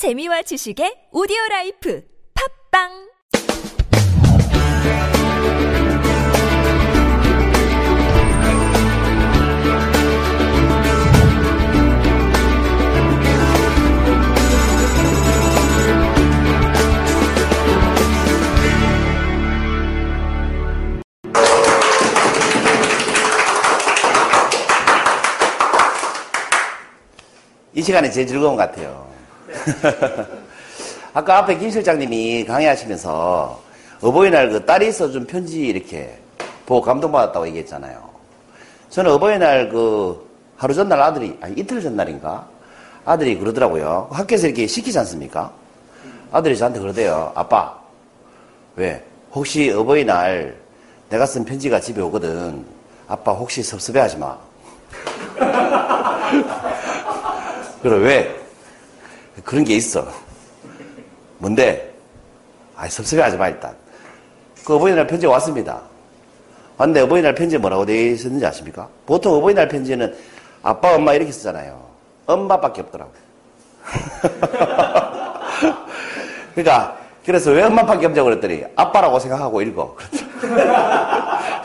재미와 지식의 오디오 라이프 팝빵 이 시간이 제일 즐거운 것 같아요. 아까 앞에 김 실장님이 강의하시면서 어버이날 그 딸이 써준 편지 이렇게 보고 감동받았다고 얘기했잖아요. 저는 어버이날 그 하루 전날 아들이, 아니 이틀 전날인가? 아들이 그러더라고요. 학교에서 이렇게 시키지 않습니까? 아들이 저한테 그러대요. 아빠, 왜? 혹시 어버이날 내가 쓴 편지가 집에 오거든. 아빠 혹시 섭섭해 하지 마. 그래, 왜? 그런 게 있어. 뭔데? 아, 섭섭해 하지 마, 일단. 그 어버이날 편지 왔습니다. 왔는데 어버이날 편지에 뭐라고 되어 있었는지 아십니까? 보통 어버이날 편지는 아빠, 엄마 이렇게 쓰잖아요. 엄마밖에 없더라고. 그러니까, 그래서 왜 엄마밖에 없냐고 그랬더니 아빠라고 생각하고 읽어.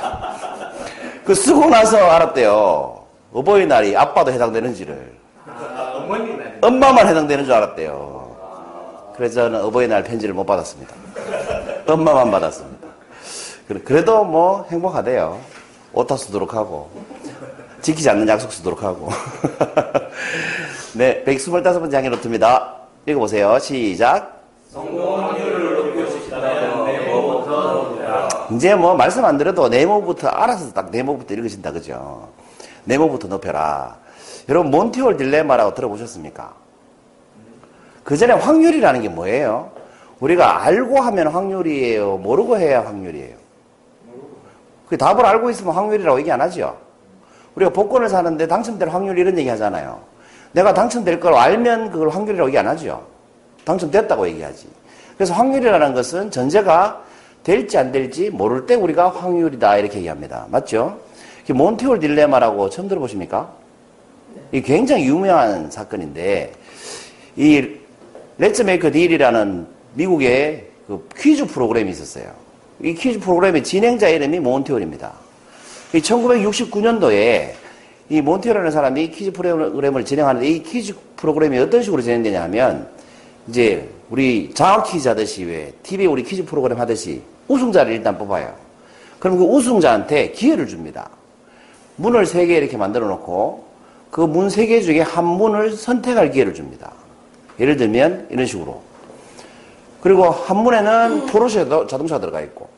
그 쓰고 나서 알았대요. 어버이날이 아빠도 해당되는지를. 엄마만 해당되는 줄 알았대요. 그래서 저는 어버이날 편지를 못 받았습니다. 엄마만 받았습니다. 그래도 뭐 행복하대요. 오타 쓰도록 하고, 지키지 않는 약속 쓰도록 하고. 네, 125번째 항해 노트입니다. 읽어보세요. 시작. 이제 뭐 말씀 안 드려도 네모부터 알아서 딱 네모부터 읽으신다 그죠? 네모부터 높여라. 여러분 몬티올 딜레마라고 들어보셨습니까? 그 전에 확률이라는 게 뭐예요? 우리가 알고 하면 확률이에요. 모르고 해야 확률이에요. 그 답을 알고 있으면 확률이라고 얘기 안 하죠. 우리가 복권을 사는데 당첨될 확률 이런 얘기 하잖아요. 내가 당첨될 걸 알면 그걸 확률이라고 얘기 안 하죠. 당첨됐다고 얘기하지. 그래서 확률이라는 것은 전제가 될지 안 될지 모를 때 우리가 확률이다 이렇게 얘기합니다. 맞죠? 몬티 홀 딜레마라고 처음 들어보십니까? 이 굉장히 유명한 사건인데 이 Let's Make a Deal이라는 미국의 그 퀴즈 프로그램이 있었어요. 이 퀴즈 프로그램의 진행자 이름이 몬티 홀입니다. 1969년도에 이 몬티 홀이라는 사람이 퀴즈 프로그램을 진행하는데 이 퀴즈 프로그램이 어떤 식으로 진행되냐 하면 이제 우리 장학 퀴즈 하듯이 왜 TV 우리 퀴즈 프로그램 하듯이 우승자를 일단 뽑아요. 그럼 그 우승자한테 기회를 줍니다. 문을 세 개 이렇게 만들어 놓고 그 문 세 개 중에 한 문을 선택할 기회를 줍니다. 예를 들면 이런 식으로. 그리고 한 문에는 포르쉐 자동차 들어가 있고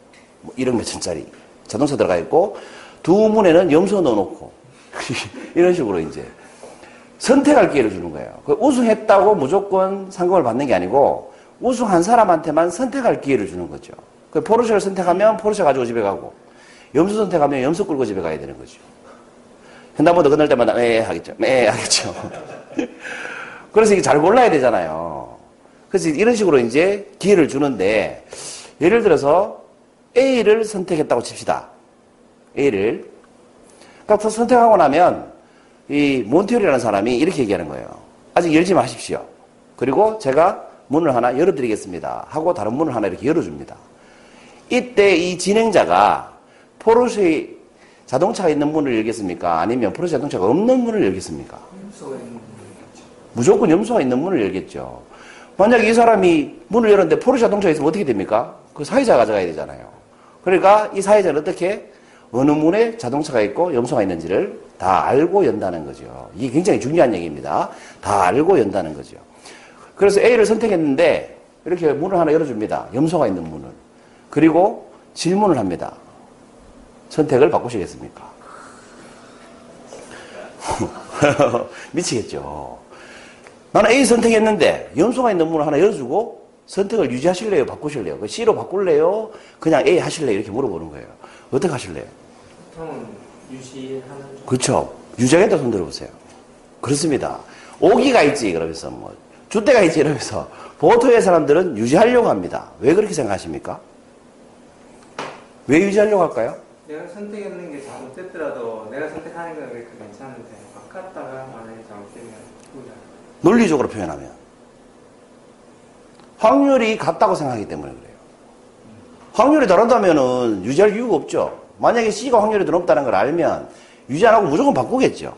뭐 1억 몇천짜리 자동차 들어가 있고 두 문에는 염소 넣어놓고 이런 식으로 이제 선택할 기회를 주는 거예요. 그 우승했다고 무조건 상금을 받는 게 아니고 우승한 사람한테만 선택할 기회를 주는 거죠. 그 포르쉐를 선택하면 포르쉐 가지고 집에 가고 염소 선택하면 염소 끌고 집에 가야 되는 거죠. 횡단보도 건널 때마다 매 하겠죠. 매 하겠죠. 그래서 이게 잘 골라야 되잖아요. 그래서 이런 식으로 이제 기회를 주는데 예를 들어서 A를 선택했다고 칩시다. A를. 그러니까 선택하고 나면 이 몬티올이라는 사람이 이렇게 얘기하는 거예요. 아직 열지 마십시오. 그리고 제가 문을 하나 열어드리겠습니다. 하고 다른 문을 하나 이렇게 열어줍니다. 이때 이 진행자가 포르쉐 자동차가 있는 문을 열겠습니까? 아니면 포르쉐 자동차가 없는 문을 열겠습니까? 무조건 염소가 있는 문을 열겠죠. 만약 이 사람이 문을 열었는데 포르쉐 자동차가 있으면 어떻게 됩니까? 그 사회자가 가져가야 되잖아요. 그러니까 이 사회자는 어떻게 어느 문에 자동차가 있고 염소가 있는지를 다 알고 연다는 거죠. 이게 굉장히 중요한 얘기입니다. 다 알고 연다는 거죠. 그래서 A를 선택했는데 이렇게 문을 하나 열어줍니다. 염소가 있는 문을. 그리고 질문을 합니다. 선택을 바꾸시겠습니까? 미치겠죠. 나는 A 선택했는데 염소가 있는 문을 하나 열어주고 선택을 유지하실래요? 바꾸실래요? 그 C로 바꿀래요? 그냥 A 하실래요? 이렇게 물어보는 거예요. 어떻게 하실래요? 보통은 유지하는 그렇죠. 유지하겠다 손 들어보세요. 그렇습니다. 오기가 있지 그러면서 뭐 주대가 있지 이러면서 보통의 사람들은 유지하려고 합니다. 왜 그렇게 생각하십니까? 왜 유지하려고 할까요? 내가 선택했는 게 잘못됐더라도 내가 선택하는 건 그렇게 괜찮은데 바꿨다가 만약에 잘못되면 후회하는 논리적으로 표현하면 확률이 같다고 생각하기 때문에 그래요. 확률이 다르다면은 유지할 이유가 없죠. 만약에 C가 확률이 더 높다는 걸 알면 유지 안 하고 무조건 바꾸겠죠.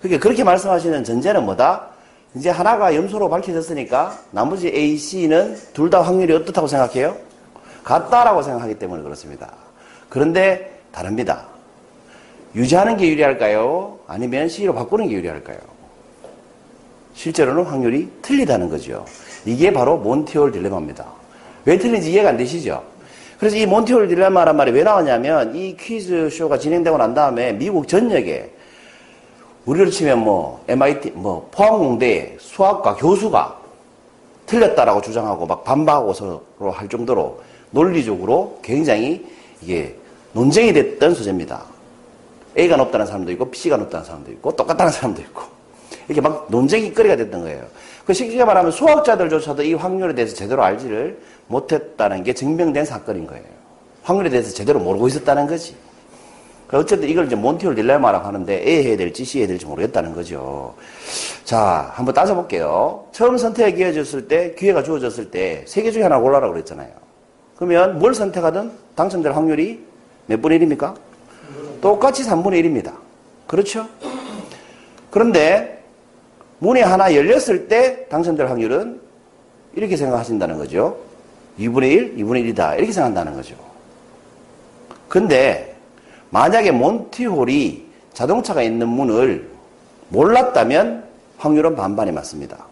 그러니까 그렇게 말씀하시는 전제는 뭐다? 이제 하나가 염소로 밝혀졌으니까 나머지 A, C는 둘 다 확률이 어떻다고 생각해요? 같다라고 생각하기 때문에 그렇습니다. 그런데 다릅니다. 유지하는 게 유리할까요? 아니면 C로 바꾸는 게 유리할까요? 실제로는 확률이 틀리다는 거죠. 이게 바로 몬티올 딜레마입니다. 왜 틀린지 이해가 안 되시죠? 그래서 이 몬티올 딜레마란 말이 왜 나왔냐면 이 퀴즈 쇼가 진행되고 난 다음에 미국 전역에 우리로 치면 뭐 MIT 뭐 포항공대 수학과 교수가 틀렸다라고 주장하고 막 반박하고 서로 할 정도로 논리적으로 굉장히 이게 논쟁이 됐던 소재입니다. A가 높다는 사람도 있고 B가 높다는 사람도 있고 똑같다는 사람도 있고 이렇게 막 논쟁이 거리가 됐던 거예요. 그 쉽게 말하면 수학자들조차도 이 확률에 대해서 제대로 알지를 못했다는 게 증명된 사건인 거예요. 확률에 대해서 제대로 모르고 있었다는 거지. 그 어쨌든 이걸 이제 몬티올 딜레마라고 하는데 A 해야 될지 C 해야 될지 모르겠다는 거죠. 자, 한번 따져볼게요. 처음 선택이 기회졌을 때, 기회가 주어졌을 때, 세 개 중에 하나 골라라고 그랬잖아요. 그러면 뭘 선택하든 당첨될 확률이 몇 분의 1입니까? 똑같이 3분의 1입니다. 그렇죠? 그런데 문이 하나 열렸을 때 당첨될 확률은 이렇게 생각하신다는 거죠. 2분의 1, 2분의 1이다. 이렇게 생각한다는 거죠. 근데 만약에 몬티홀이 자동차가 있는 문을 몰랐다면 확률은 반반이 맞습니다.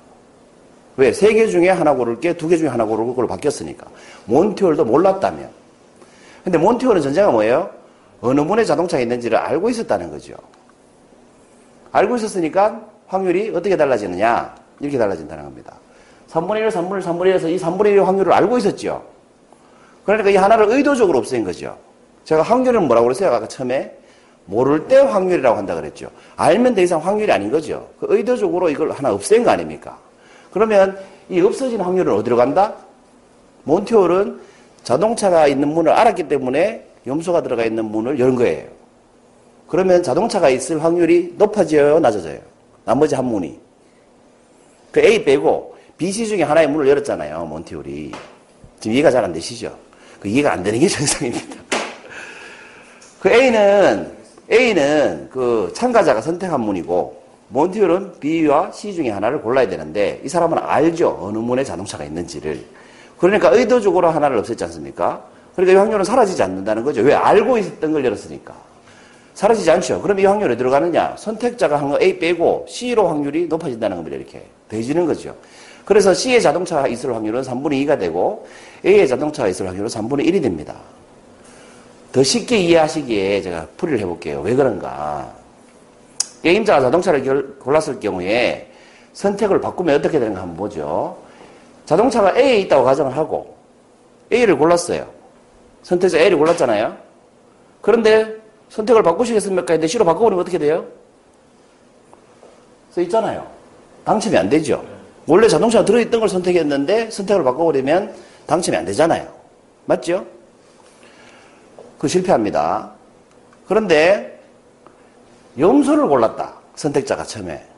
왜? 세 개 중에 하나 고를 게, 두 개 중에 하나 고를 걸로 바뀌었으니까. 몬티홀도 몰랐다면. 근데 몬티홀은 전제가 뭐예요? 어느 문에 자동차가 있는지를 알고 있었다는 거죠. 알고 있었으니까 확률이 어떻게 달라지느냐? 이렇게 달라진다는 겁니다. 3분의 1, 3분의 1, 3분의 1에서 이 3분의 1의 확률을 알고 있었죠. 그러니까 이 하나를 의도적으로 없앤 거죠. 제가 확률은 뭐라고 그랬어요? 아까 처음에? 모를 때 확률이라고 한다 그랬죠. 알면 더 이상 확률이 아닌 거죠. 그 의도적으로 이걸 하나 없앤 거 아닙니까? 그러면 이 없어진 확률은 어디로 간다? 몬티올은 자동차가 있는 문을 알았기 때문에 염소가 들어가 있는 문을 연 거예요. 그러면 자동차가 있을 확률이 높아져요, 낮아져요? 나머지 한 문이. 그 A 빼고 B, C 중에 하나의 문을 열었잖아요, 몬티올이. 지금 이해가 잘 안 되시죠? 그 이해가 안 되는 게 정상입니다. 그 A는, A는 그 참가자가 선택한 문이고, 몬티올은 B와 C 중에 하나를 골라야 되는데, 이 사람은 알죠. 어느 문에 자동차가 있는지를. 그러니까 의도적으로 하나를 없앴지 않습니까? 그러니까 이 확률은 사라지지 않는다는 거죠. 왜? 알고 있었던 걸 열었으니까. 사라지지 않죠. 그럼 이 확률이 들어가느냐? 선택자가 한 거 A 빼고 C로 확률이 높아진다는 겁니다. 이렇게. 더해지는 거죠. 그래서 C의 자동차가 있을 확률은 3분의 2가 되고 A의 자동차가 있을 확률은 3분의 1이 됩니다. 더 쉽게 이해하시기에 제가 풀이를 해볼게요. 왜 그런가? 게임자가 자동차를 골랐을 경우에 선택을 바꾸면 어떻게 되는가 한번 보죠. 자동차가 A에 있다고 가정을 하고 A를 골랐어요. 선택자 A를 골랐잖아요. 그런데 선택을 바꾸시겠습니까? 근데 C로 바꿔버리면 어떻게 돼요? 써 있잖아요. 당첨이 안 되죠. 원래 자동차가 들어있던 걸 선택했는데 선택을 바꿔버리면 당첨이 안 되잖아요. 맞죠? 그 실패합니다. 그런데 염소를 골랐다. 선택자가 처음에.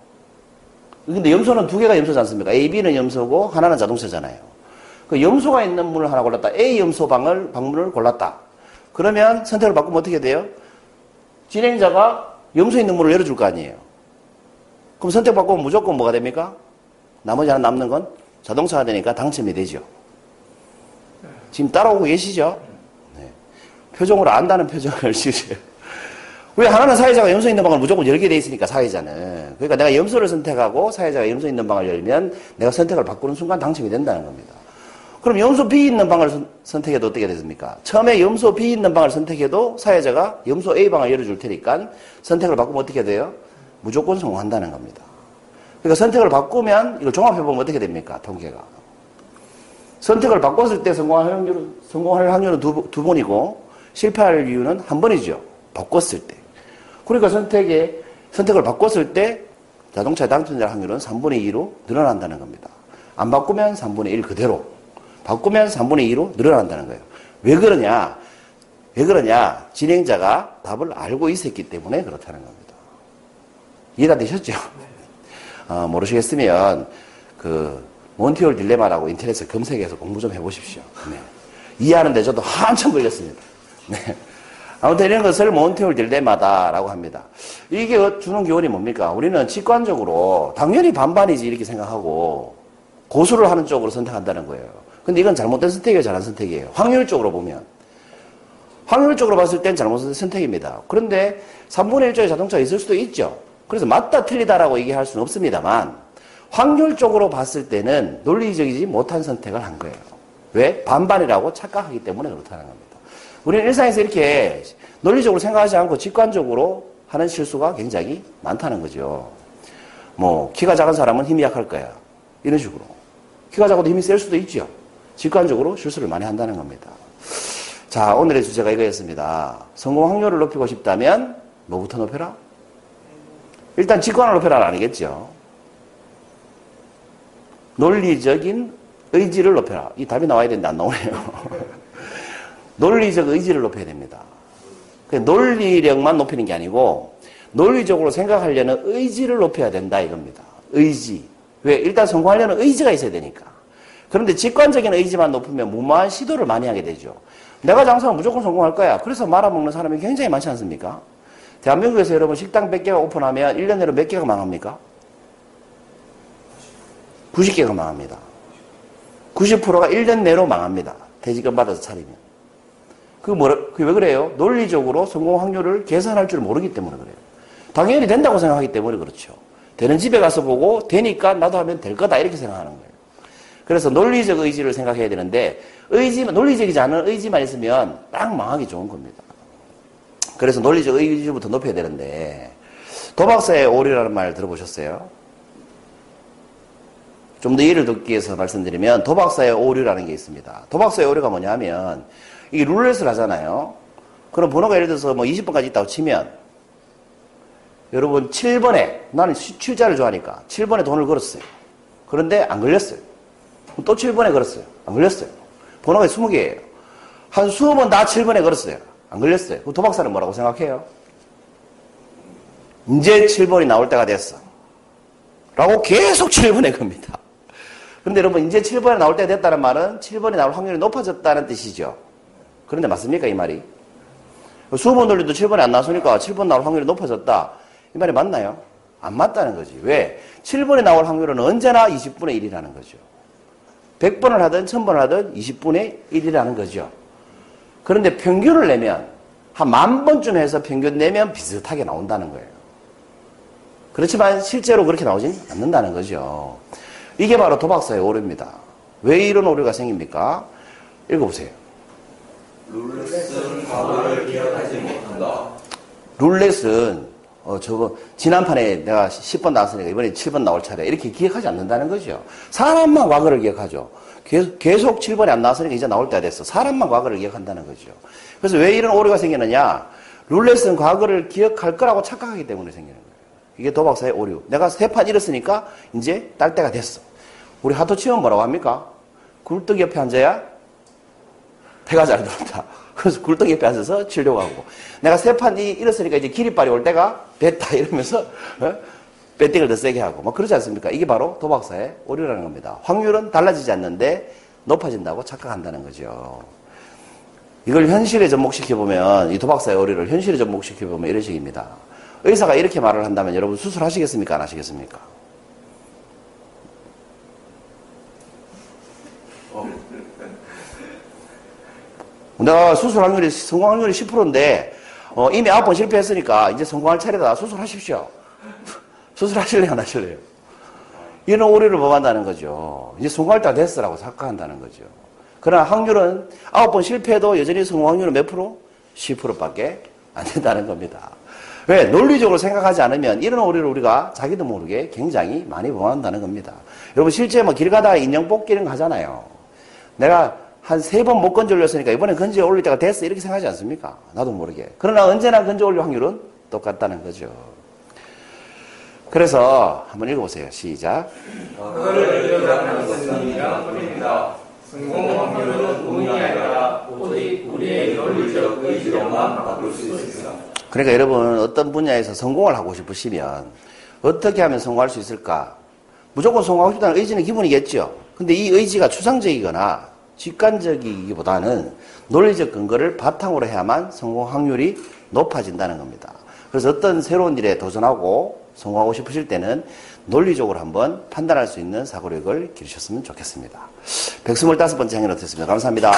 근데 염소는 두 개가 염소지 않습니까? A, B는 염소고 하나는 자동차잖아요. 그 염소가 있는 문을 하나 골랐다. A 염소 방을 방문을 골랐다. 그러면 선택을 바꾸면 어떻게 돼요? 진행자가 염소 있는 문을 열어줄 거 아니에요. 그럼 선택 바꾸면 무조건 뭐가 됩니까? 나머지 하나 남는 건 자동차가 되니까 당첨이 되죠. 지금 따라오고 계시죠? 네. 표정으로 안다는 표정을 지으세요. 왜 하나는 사회자가 염소 있는 방을 무조건 열게 돼 있으니까 사회자는. 그러니까 내가 염소를 선택하고 사회자가 염소 있는 방을 열면 내가 선택을 바꾸는 순간 당첨이 된다는 겁니다. 그럼 염소 B 있는 방을 선 택해도 어떻게 됐습니까? 처음에 염소 B 있는 방을 선택해도 사회자가 염소 A 방을 열어줄 테니까 선택을 바꾸면 어떻게 돼요? 무조건 성공한다는 겁니다. 그러니까 선택을 바꾸면 이걸 종합해보면 어떻게 됩니까? 통계가. 선택을 바꿨을 때 성공할 확률은, 성공할 확률은 두, 두 번이고 실패할 이유는 한 번이죠. 바꿨을 때. 그러니까 선택에, 선택을 바꿨을 때 자동차 당첨자 확률은 3분의 2로 늘어난다는 겁니다. 안 바꾸면 3분의 1 그대로. 바꾸면 3분의 2로 늘어난다는 거예요. 왜 그러냐? 왜 그러냐? 진행자가 답을 알고 있었기 때문에 그렇다는 겁니다. 이해가 되셨죠? 어, 모르시겠으면, 그, 몬티올 딜레마라고 인터넷에 검색해서 공부 좀 해보십시오. 네. 이해하는데 저도 한참 걸렸습니다. 네. 아무튼 이런 것을 몬티올 딜레마다라고 합니다. 이게 주는 교훈이 뭡니까? 우리는 직관적으로 당연히 반반이지 이렇게 생각하고 고수를 하는 쪽으로 선택한다는 거예요. 근데 이건 잘못된 선택이에요, 잘한 선택이에요. 확률적으로 보면. 확률적으로 봤을 땐 잘못된 선택입니다. 그런데 3분의 1쪽에 자동차가 있을 수도 있죠. 그래서 맞다 틀리다라고 얘기할 수는 없습니다만 확률적으로 봤을 때는 논리적이지 못한 선택을 한 거예요. 왜? 반반이라고 착각하기 때문에 그렇다는 겁니다. 우리는 일상에서 이렇게 논리적으로 생각하지 않고 직관적으로 하는 실수가 굉장히 많다는 거죠. 뭐 키가 작은 사람은 힘이 약할 거야. 이런 식으로. 키가 작아도 힘이 셀 수도 있죠. 직관적으로 실수를 많이 한다는 겁니다. 자, 오늘의 주제가 이거였습니다. 성공 확률을 높이고 싶다면 뭐부터 높여라? 일단 직관을 높여라는 아니겠죠. 논리적인 의지를 높여라. 이 답이 나와야 되는데 안 나오네요. 논리적 의지를 높여야 됩니다. 그 논리력만 높이는 게 아니고 논리적으로 생각하려는 의지를 높여야 된다 이겁니다. 의지. 왜? 일단 성공하려는 의지가 있어야 되니까. 그런데 직관적인 의지만 높으면 무모한 시도를 많이 하게 되죠. 내가 장사하면 무조건 성공할 거야. 그래서 말아먹는 사람이 굉장히 많지 않습니까? 대한민국에서 여러분 식당 100개가 오픈하면 1년 내로 몇 개가 망합니까? 90개가 망합니다. 90%가 1년 내로 망합니다. 퇴직금 받아서 차리면. 그게 뭐라, 그게 왜 그래요? 논리적으로 성공 확률을 계산할 줄 모르기 때문에 그래요. 당연히 된다고 생각하기 때문에 그렇죠. 되는 집에 가서 보고 되니까 나도 하면 될 거다 이렇게 생각하는 거예요. 그래서 논리적 의지를 생각해야 되는데 의지만 논리적이지 않은 의지만 있으면 딱 망하기 좋은 겁니다. 그래서 논리적 의지부터 높여야 되는데 도박사의 오류라는 말 들어보셨어요? 좀더 이해를 돕기 위해서 말씀드리면 도박사의 오류라는 게 있습니다. 도박사의 오류가 뭐냐면 이게 룰렛을 하잖아요. 그럼 번호가 예를 들어서 뭐 20번까지 있다고 치면 여러분 7번에 나는 7자를 좋아하니까 7번에 돈을 걸었어요. 그런데 안 걸렸어요. 또 7번에 걸었어요. 안 걸렸어요. 번호가 20개예요. 한 20번 다 7번에 걸었어요. 안 걸렸어요. 그 도박사는 뭐라고 생각해요? 이제 7번이 나올 때가 됐어. 라고 계속 7번에 겁니다. 근데 여러분, 이제 7번에 나올 때가 됐다는 말은 7번에 나올 확률이 높아졌다는 뜻이죠. 그런데 맞습니까, 이 말이? 20번 돌려도 7번에 안 나왔으니까 7번 나올 확률이 높아졌다. 이 말이 맞나요? 안 맞다는 거지. 왜? 7번에 나올 확률은 언제나 20분의 1이라는 거죠. 100번을 하든 1000번을 하든 20분의 1이라는 거죠. 그런데 평균을 내면 한 만 번쯤 해서 평균 내면 비슷하게 나온다는 거예요. 그렇지만 실제로 그렇게 나오진 않는다는 거죠. 이게 바로 도박사의 오류입니다. 왜 이런 오류가 생깁니까? 읽어보세요. 룰렛은 과거를 기억하지 못한다. 룰렛은 어 저거 지난 판에 내가 10번 나왔으니까 이번에 7번 나올 차례 이렇게 기억하지 않는다는 거죠. 사람만 과거를 기억하죠. 계속, 계속 7번에 안 나왔으니까 이제 나올 때가 됐어. 사람만 과거를 기억한다는 거죠. 그래서 왜 이런 오류가 생기느냐? 룰렛은 과거를 기억할 거라고 착각하기 때문에 생기는 거예요. 이게 도박사의 오류. 내가 세 판 잃었으니까 이제 딸 때가 됐어. 우리 하도 치면 뭐라고 합니까? 굴뚝 옆에 앉아야 패가 잘 들었다. 그래서 굴뚝 옆에 앉아서 치려고 하고. 내가 세판 잃었으니까 이제 기립발이 올 때가 됐다 이러면서 어? 배팅을 더 세게 하고. 뭐 그러지 않습니까? 이게 바로 도박사의 오류라는 겁니다. 확률은 달라지지 않는데 높아진다고 착각한다는 거죠. 이걸 현실에 접목시켜보면, 이 도박사의 오류를 현실에 접목시켜보면 이런 식입니다. 의사가 이렇게 말을 한다면 여러분 수술하시겠습니까? 안 하시겠습니까? 내가 수술 확률이, 성공 확률이 10%인데, 어, 이미 9번 실패했으니까 이제 성공할 차례다. 수술하십시오. 수술하실래요? 안 하실래요? 이런 오류를 범한다는 거죠. 이제 성공할 때가 됐어라고 생각한다는 거죠. 그러나 확률은 9번 실패해도 여전히 성공 확률은 몇 프로? 10%밖에 안 된다는 겁니다. 왜? 논리적으로 생각하지 않으면 이런 오류를 우리가 자기도 모르게 굉장히 많이 범한다는 겁니다. 여러분 실제 뭐 길 가다가 인형 뽑기는 하잖아요. 내가 한 세 번 못 건져 올렸으니까 이번엔 건져 올릴 때가 됐어 이렇게 생각하지 않습니까? 나도 모르게. 그러나 언제나 건져 올릴 확률은 똑같다는 거죠. 그래서 한번 읽어보세요. 시작. 과거를 기억하는 것은 명뿐입니다. 성공 확률은 운이 아니라 오직 우리의 논리적 의지로만 바꿀 수 있습니다. 그러니까 여러분 어떤 분야에서 성공을 하고 싶으시면 어떻게 하면 성공할 수 있을까? 무조건 성공하고 싶다는 의지는 기본이겠죠. 근데 이 의지가 추상적이거나 직관적이기보다는 논리적 근거를 바탕으로 해야만 성공 확률이 높아진다는 겁니다. 그래서 어떤 새로운 일에 도전하고 성공하고 싶으실 때는 논리적으로 한번 판단할 수 있는 사고력을 기르셨으면 좋겠습니다. 125번째 행위는 어떻습니까? 감사합니다.